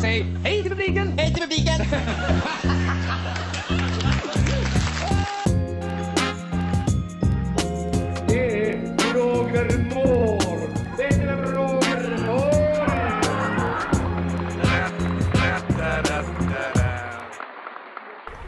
Säg hej till publiken! Hej till publiken! Det är Roger Moore! Det är Roger Moore!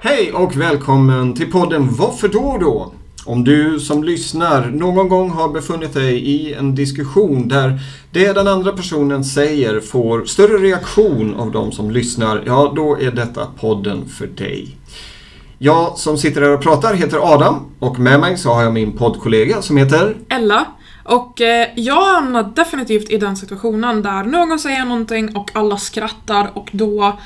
Hej och välkommen till podden Varför då då? Om du som lyssnar någon gång har befunnit dig i en diskussion där det den andra personen säger får större reaktion av de som lyssnar, ja då är detta podden för dig. Jag som sitter här och pratar heter Adam och med mig så har jag min poddkollega som heter Ella. Och eh, jag hamnar definitivt i den situationen där någon säger någonting och alla skrattar och då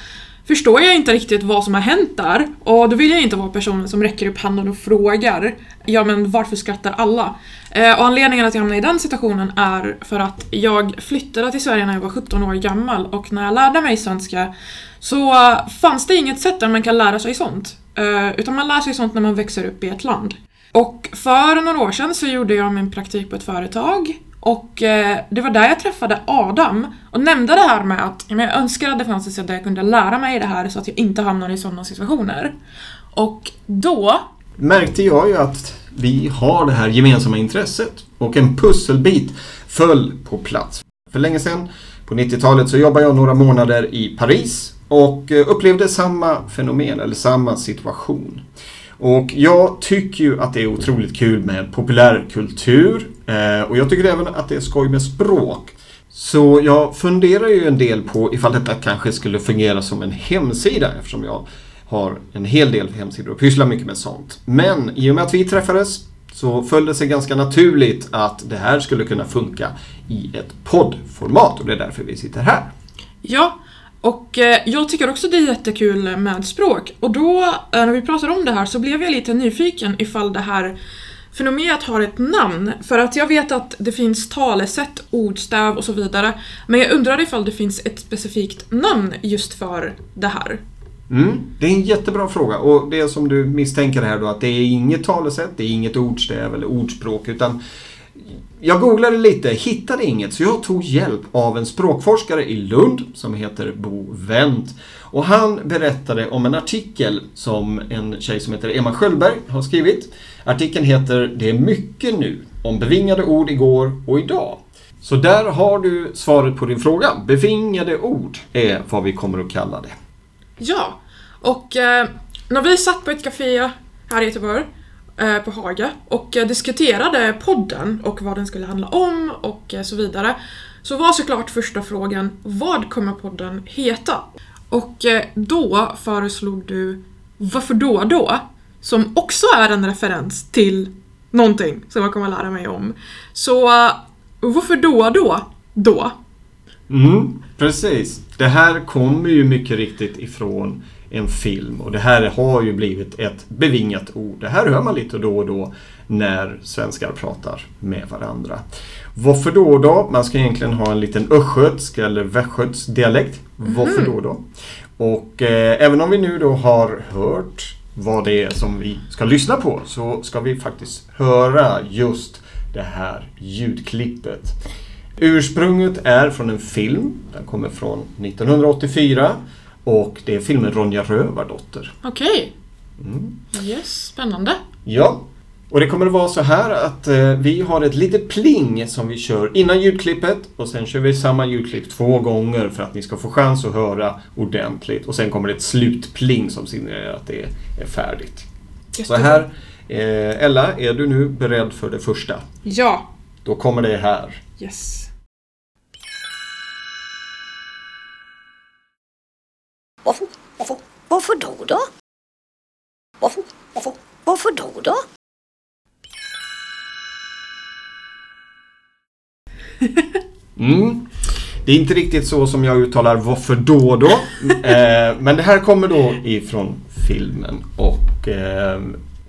förstår jag inte riktigt vad som har hänt där. Och då vill jag inte vara personen som räcker upp handen och frågar Ja men varför skrattar alla? Eh, och anledningen att jag hamnade i den situationen är för att jag flyttade till Sverige när jag var 17 år gammal och när jag lärde mig svenska så fanns det inget sätt där man kan lära sig sånt. Eh, utan man lär sig sånt när man växer upp i ett land. Och för några år sedan så gjorde jag min praktik på ett företag och eh, det var där jag träffade Adam och nämnde det här med att jag önskar att det fanns ett sätt där jag kunde lära mig det här så att jag inte hamnar i sådana situationer. Och då märkte jag ju att vi har det här gemensamma intresset och en pusselbit föll på plats. För länge sedan, på 90-talet, så jobbade jag några månader i Paris och eh, upplevde samma fenomen eller samma situation. Och jag tycker ju att det är otroligt kul med populärkultur Eh, och jag tycker även att det är skoj med språk. Så jag funderar ju en del på ifall detta kanske skulle fungera som en hemsida eftersom jag har en hel del hemsidor och pysslar mycket med sånt. Men i och med att vi träffades så föll det sig ganska naturligt att det här skulle kunna funka i ett poddformat och det är därför vi sitter här. Ja, och eh, jag tycker också det är jättekul med språk. Och då, eh, när vi pratade om det här, så blev jag lite nyfiken ifall det här fenomenet har ett namn. För att jag vet att det finns talesätt, ordstäv och så vidare. Men jag undrar ifall det finns ett specifikt namn just för det här. Mm, det är en jättebra fråga och det är som du misstänker här då att det är inget talesätt, det är inget ordstäv eller ordspråk utan jag googlade lite, hittade inget, så jag tog hjälp av en språkforskare i Lund som heter Bo Wendt. Och han berättade om en artikel som en tjej som heter Emma Sköldberg har skrivit. Artikeln heter Det är mycket nu, om bevingade ord igår och idag. Så där har du svaret på din fråga. Bevingade ord är vad vi kommer att kalla det. Ja, och eh, när vi satt på ett café här i Göteborg, Eh, på Haga, och eh, diskuterade podden och vad den skulle handla om och eh, så vidare, så var såklart första frågan vad kommer podden heta? Och då föreslog du Varför då då? Som också är en referens till någonting som jag kommer att lära mig om. Så varför då då? Då? Mm, precis. Det här kommer ju mycket riktigt ifrån en film och det här har ju blivit ett bevingat ord. Det här hör man lite då och då när svenskar pratar med varandra. Varför då och då? Man ska egentligen ha en liten östgötsk eller västgötsk dialekt. Varför då och då? Och eh, även om vi nu då har hört vad det är som vi ska lyssna på så ska vi faktiskt höra just det här ljudklippet. Ursprunget är från en film. Den kommer från 1984 och det är filmen Ronja Rövardotter. Okej. Mm. Yes, spännande. Ja, och det kommer att vara så här att eh, vi har ett litet pling som vi kör innan ljudklippet och sen kör vi samma ljudklipp två gånger för att ni ska få chans att höra ordentligt och sen kommer det ett slutpling som signalerar att det är färdigt. Så här, eh, Ella, är du nu beredd för det första? Ja. Då kommer det här. Yes. Varför, varför, varför då då? Varför, varför, varför då då? Mm. Det är inte riktigt så som jag uttalar varför då då. eh, men det här kommer då ifrån filmen och eh,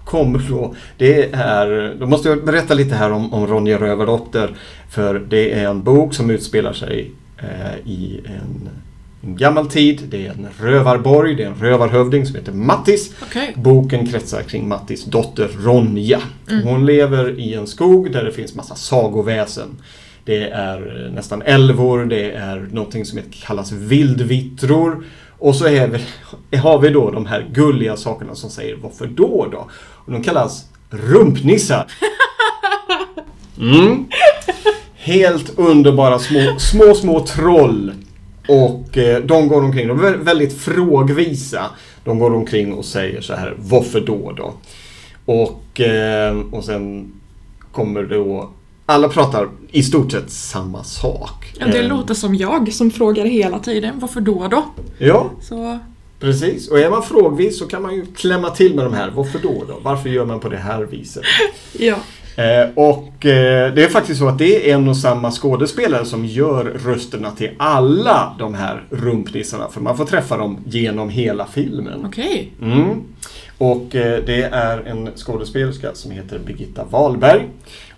kommer då, det är, då måste jag berätta lite här om, om Ronja Rövardotter. För det är en bok som utspelar sig eh, i en, en gammal tid. Det är en rövarborg, det är en rövarhövding som heter Mattis. Okej. Boken kretsar kring Mattis dotter Ronja. Hon lever i en skog där det finns massa sagoväsen. Det är eh, nästan älvor, det är någonting som kallas vildvittror. Och så vi, har vi då de här gulliga sakerna som säger varför då då? Och de kallas rumpnissar. Mm. Helt underbara små, små, små troll. Och eh, de går omkring, de är vä- väldigt frågvisa. De går omkring och säger så här, varför då då? Och, eh, och sen kommer då, alla pratar i stort sett samma sak. Ja, det Eh, låter som jag som frågar hela tiden. Varför då då? Ja, Så, precis. Och är man frågvis så kan man ju klämma till med de här, varför då då? Varför gör man på det här viset? ja. Eh, och eh, det är faktiskt så att det är en och samma skådespelare som gör rösterna till alla de här rumpnissarna. För man får träffa dem genom hela filmen. Okej. Mm. Och eh, det är en skådespelerska som heter Birgitta Wahlberg.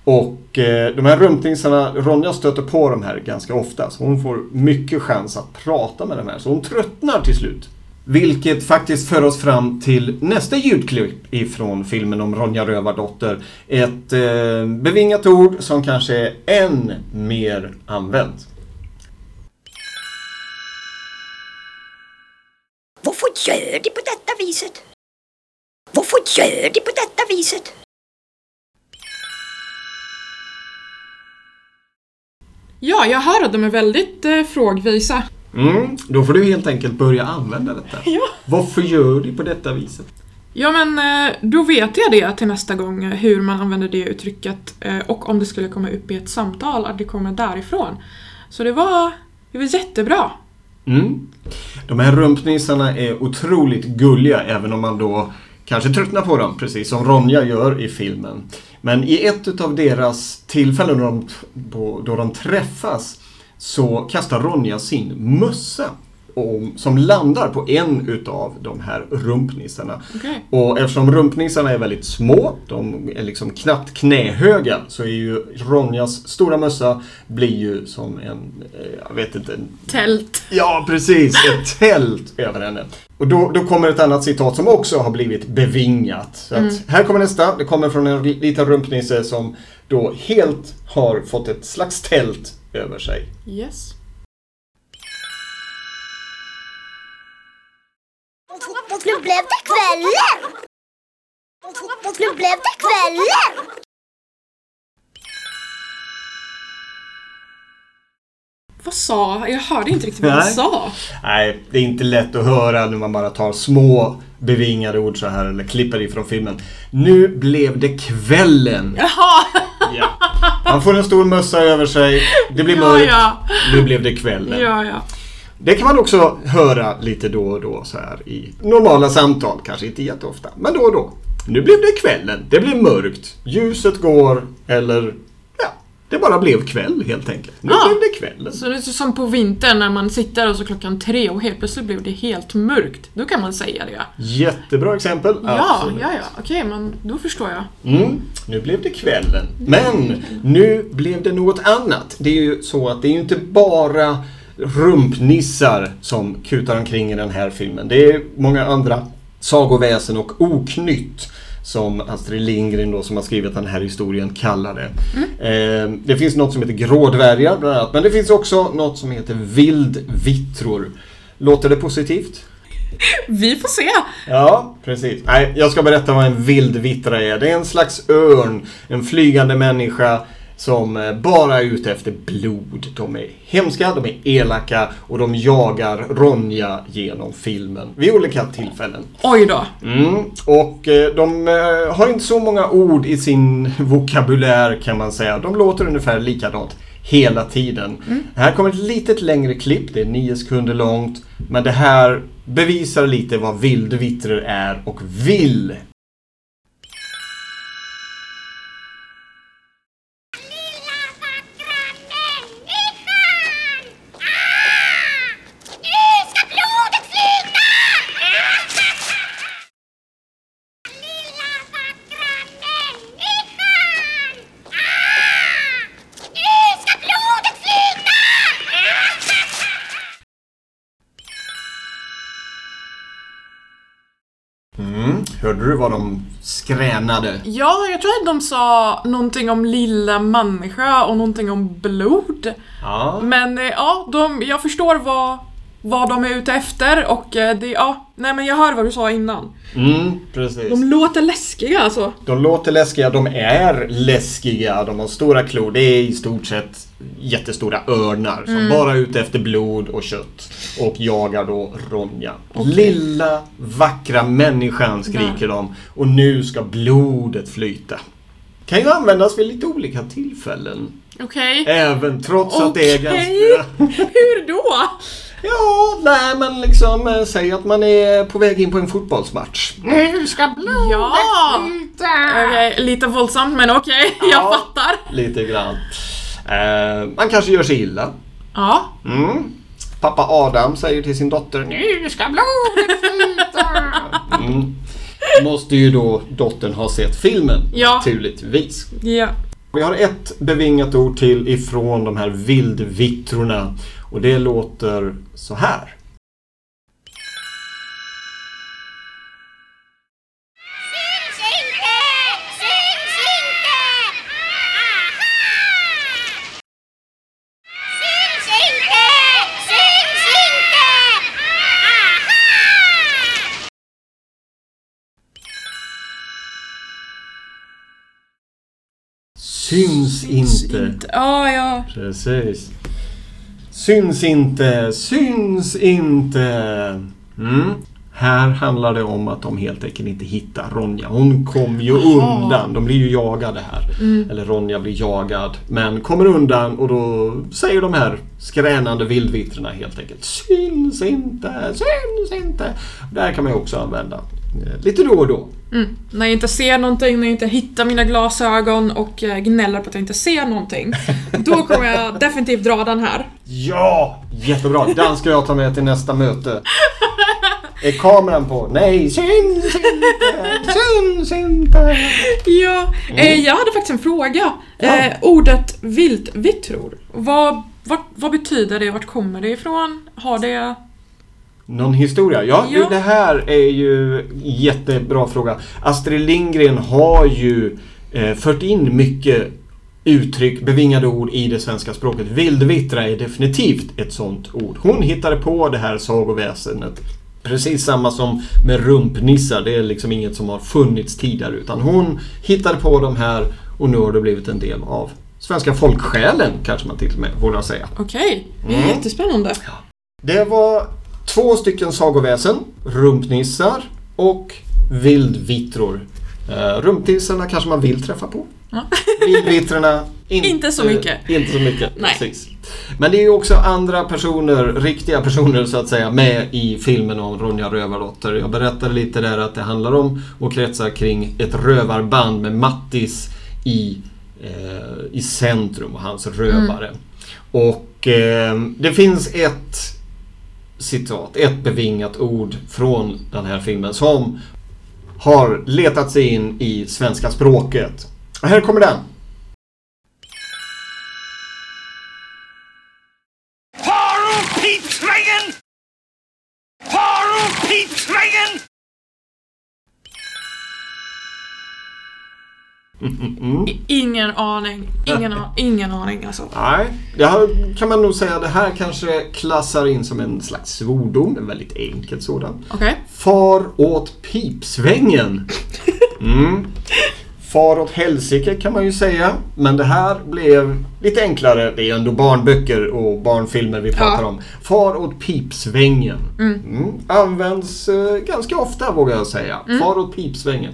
Och eh, de här rumpnissarna, Ronja stöter på de här ganska ofta. Så hon får mycket chans att prata med de här. Så hon tröttnar till slut. Vilket faktiskt för oss fram till nästa ljudklipp ifrån filmen om Ronja Rövardotter. Ett eh, bevingat ord som kanske är än mer använt. Varför gör de på detta viset? Varför gör de på detta viset? Ja, jag hör att de är väldigt eh, frågvisa. Mm, då får du helt enkelt börja använda detta. Ja. Varför gör du på detta viset? Ja, men eh, då vet jag det till nästa gång, eh, hur man använder det uttrycket. eh, Och om det skulle komma upp i ett samtal, att det kommer därifrån. Så det var, det var jättebra. Mm. De här rumpnissarna är otroligt gulliga även om man då kanske tröttnar på dem, precis som Ronja gör i filmen. Men i ett av deras tillfällen då de, då de träffas så kastar Ronja sin mössa om, som landar på en utav de här rumpnissarna. Okej. Och eftersom rumpnissarna är väldigt små, de är liksom knappt knähöga, så är ju Ronjas stora mössa blir ju som en, eh, jag vet inte, en Tält. Ja, precis. Ett tält över henne. Och då, då kommer ett annat citat som också har blivit bevingat. Så att Här kommer nästa. Det kommer från en liten rumpnisse som då helt har fått ett slags tält över sig. Yes. Och nu blev det kvällen! Och nu blev det kvällen! Vad sa Jag hörde inte riktigt vad han sa. Nej, det är inte lätt att höra när man bara tar små bevingade ord så här eller klipper ifrån filmen. Nu blev det kvällen. Jaha! Han får en stor mössa över sig. Det blir mörkt. ja. Nu blev det kvällen. Ja, ja. Det kan man också höra lite då och då så här i normala samtal. Kanske inte jätteofta, men då och då. Nu blev det kvällen. Det blev mörkt. Ljuset går eller det bara blev kväll helt enkelt. Nu Ja. blev det kvällen. Så det är som på vintern när man sitter och så klockan tre och helt plötsligt blev det helt mörkt. Då kan man säga det. Jättebra exempel. Ja, Absolut. ja, ja. Okej, men då förstår jag. Mm, nu blev det kvällen. Men nu blev det något annat. Det är ju så att det är ju inte bara rumpnissar som kutar omkring i den här filmen. Det är många andra sagoväsen och oknytt som Astrid Lindgren då som har skrivit den här historien kallar det. Eh, det finns något som heter grådvärgar bland annat. Men det finns också något som heter vildvittror. Låter det positivt? Vi får se. Ja, precis. Nej, jag ska berätta vad en vildvittra är. Det är en slags örn, en flygande människa som eh, bara är ute efter blod. De är hemska, de är elaka och de jagar Ronja genom filmen vid olika tillfällen. Oj då. Mm, och eh, de eh, har inte så många ord i sin vokabulär kan man säga. De låter ungefär likadant hela tiden. Här kommer ett litet längre klipp, det är nio sekunder långt. Men det här bevisar lite vad vildvittror är och vill. Hörde du vad de skränade? Ja, jag tror att de sa någonting om lilla människa och någonting om blod. Ja. Men eh, ja, de, jag förstår vad, vad de är ute efter och eh, det, ja, nej men jag hör vad du sa innan. Mm, precis. De låter läskiga alltså. De låter läskiga, de är läskiga, de har stora klor. Det är i stort sett jättestora örnar som bara är ute efter blod och kött. Och jagar då Ronja. Lilla vackra människan skriker de. Och nu ska blodet flyta. Kan ju användas vid lite olika tillfällen. Okej. Även trots att det är ganska... Hur då? Ja, nej men liksom eh, säg att man är på väg in på en fotbollsmatch. Nu ska blodet Ja! flyta! Okej, lite våldsamt men okej, jag Ja. fattar. Lite grann. Eh, man kanske gör sig illa. Ja. Mm. Pappa Adam säger till sin dotter Nu ska blodet flyta! Mm. Måste ju då dottern ha sett filmen Ja. naturligtvis. Ja. Vi har ett bevingat ord till ifrån de här vildvittrorna och det låter så här. Syns inte! Ja, ja. Precis. Syns inte, syns inte. Mm. Här handlar det om att de helt enkelt inte hittar Ronja. Hon kom ju Jaha. undan. De blir ju jagade här. Eller Ronja blir jagad. Men kommer undan och då säger de här skränande vildvittrorna helt enkelt Syns inte, syns inte. Där kan man ju också använda lite då och då. Mm. När jag inte ser någonting, när jag inte hittar mina glasögon och eh, gnäller på att jag inte ser någonting. Då kommer jag definitivt dra den här. Ja! Jättebra. Den ska jag ta med till nästa möte. Är kameran på? Nej, syns inte! Syns inte! Ja, eh, jag hade faktiskt en fråga. Eh, ordet viltvittror. Vad, vad, vad betyder det? Vart kommer det ifrån? Har det... Någon historia? Ja, Ja. det här är ju jättebra fråga. Astrid Lindgren har ju eh, fört in mycket uttryck, bevingade ord i det svenska språket. Vildvittra är definitivt ett sånt ord. Hon hittade på det här sagoväsendet. Precis samma som med rumpnissar. Det är liksom inget som har funnits tidigare utan hon hittade på de här och nu har det blivit en del av svenska folksjälen kanske man till och med vågar säga. Okej, det är Mm. jättespännande. Det var två stycken sagoväsen, rumpnissar och vildvittror. Uh, rumpnissarna kanske man vill träffa på. Ja. Vildvittrorna inte, Inte så mycket. Inte så mycket, Nej. precis. Men det är ju också andra personer, riktiga personer så att säga, med i filmen om Ronja Rövardotter. Jag berättade lite där att det handlar om och kretsar kring ett rövarband med Mattis i, eh, i centrum och hans rövare. Och eh, det finns ett citat, ett bevingat ord från den här filmen som har letat sig in i svenska språket. Och här kommer den. I- Ingen aning. Ingen, ingen aning alltså. Nej, det här kan man nog säga det här kanske klassar in som en slags svordom, en väldigt enkel sådan. Okej. Far åt pipsvängen. Mm. Far åt helsike kan man ju säga. Men det här blev lite enklare. Det är ändå barnböcker och barnfilmer vi pratar Ja. om. Far åt pipsvängen. Mm. Används eh, ganska ofta vågar jag säga. Far åt pipsvängen.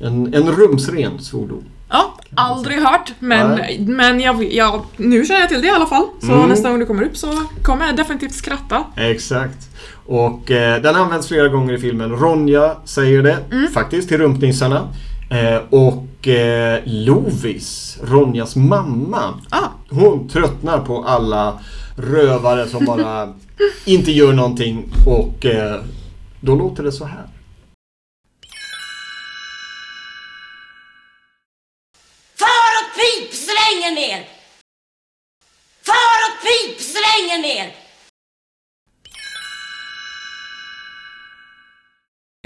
En, en rumsren svordom. Ja, aldrig hört. Men, Nej. men jag, jag, nu känner jag till det i alla fall. Så Mm. nästa gång det kommer upp så kommer jag definitivt skratta. Exakt. Och eh, den används flera gånger i filmen. Ronja säger det faktiskt till rumpnissarna. Eh, och eh, Lovis, Ronjas mamma, Ah, hon tröttnar på alla rövare som bara inte gör någonting. Och eh, då låter det så här. Pipsvängen er!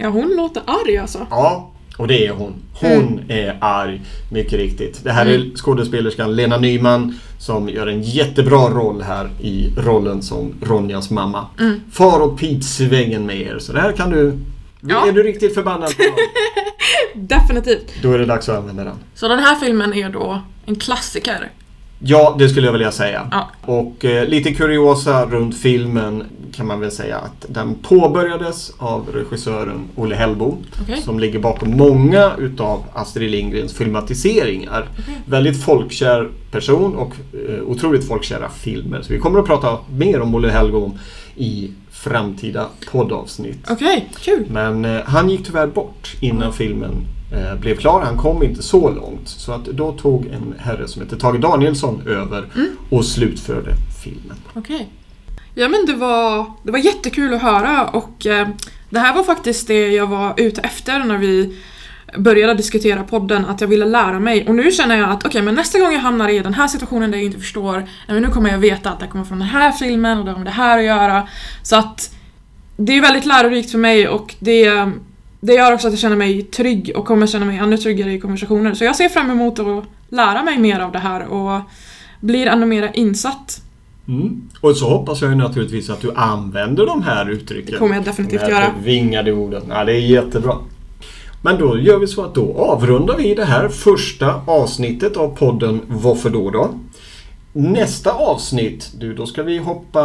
Ja, hon låter arg alltså. Ja, och det är hon. Hon är arg, mycket riktigt. Det här är skådespelerskan Lena Nyman som gör en jättebra roll här i rollen som Ronjas mamma. Far åt pipsvängen med er, så det här kan du... Ja. Är du riktigt förbannad på Definitivt. då är det dags att använda den. Så den här filmen är då en klassiker. Ja, det skulle jag vilja säga. Ja. Och eh, lite kuriosa runt filmen kan man väl säga att den påbörjades av regissören Olle Hellbo Okej. som ligger bakom många utav Astrid Lindgrens filmatiseringar. Väldigt folkkär person och eh, otroligt folkkära filmer. Så vi kommer att prata mer om Olle Hellbo i framtida poddavsnitt. Okej, kul. Men eh, han gick tyvärr bort innan filmen eh, blev klar. Han kom inte så långt. Så att då tog en herre som heter Tage Danielsson över och slutförde filmen. Okej. Ja men det var, det var jättekul att höra och eh, det här var faktiskt det jag var ute efter när vi började diskutera podden, att jag ville lära mig. Och nu känner jag att okej, men nästa gång jag hamnar i den här situationen där jag inte förstår, nej, nu kommer jag veta att det kommer från den här filmen och det har med det här att göra. Så att det är väldigt lärorikt för mig och det, det gör också att jag känner mig trygg och kommer känna mig ännu tryggare i konversationer. Så jag ser fram emot att lära mig mer av det här och blir ännu mer insatt. Mm. Och så hoppas jag ju naturligtvis att du använder de här uttrycken. Det kommer jag definitivt de här göra. Vingade orden. Ja, det är jättebra. Men då gör vi så att då avrundar vi det här första avsnittet av podden Varför då då? Nästa avsnitt, du, då ska vi hoppa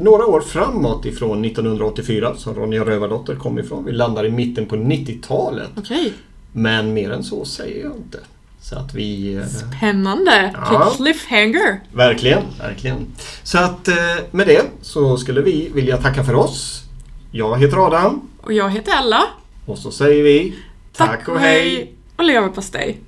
några år framåt ifrån 1984 som Ronja Rövardotter kom ifrån. Vi landar i mitten på 90-talet. Okej. Men mer än så säger jag inte. Så att vi... eh, Spännande! Ja. Cliffhanger! Verkligen, verkligen. Så att eh, med det så skulle vi vilja tacka för oss. Jag heter Adam Och jag heter Ella. och så säger vi tack och hej. Och leverpastej.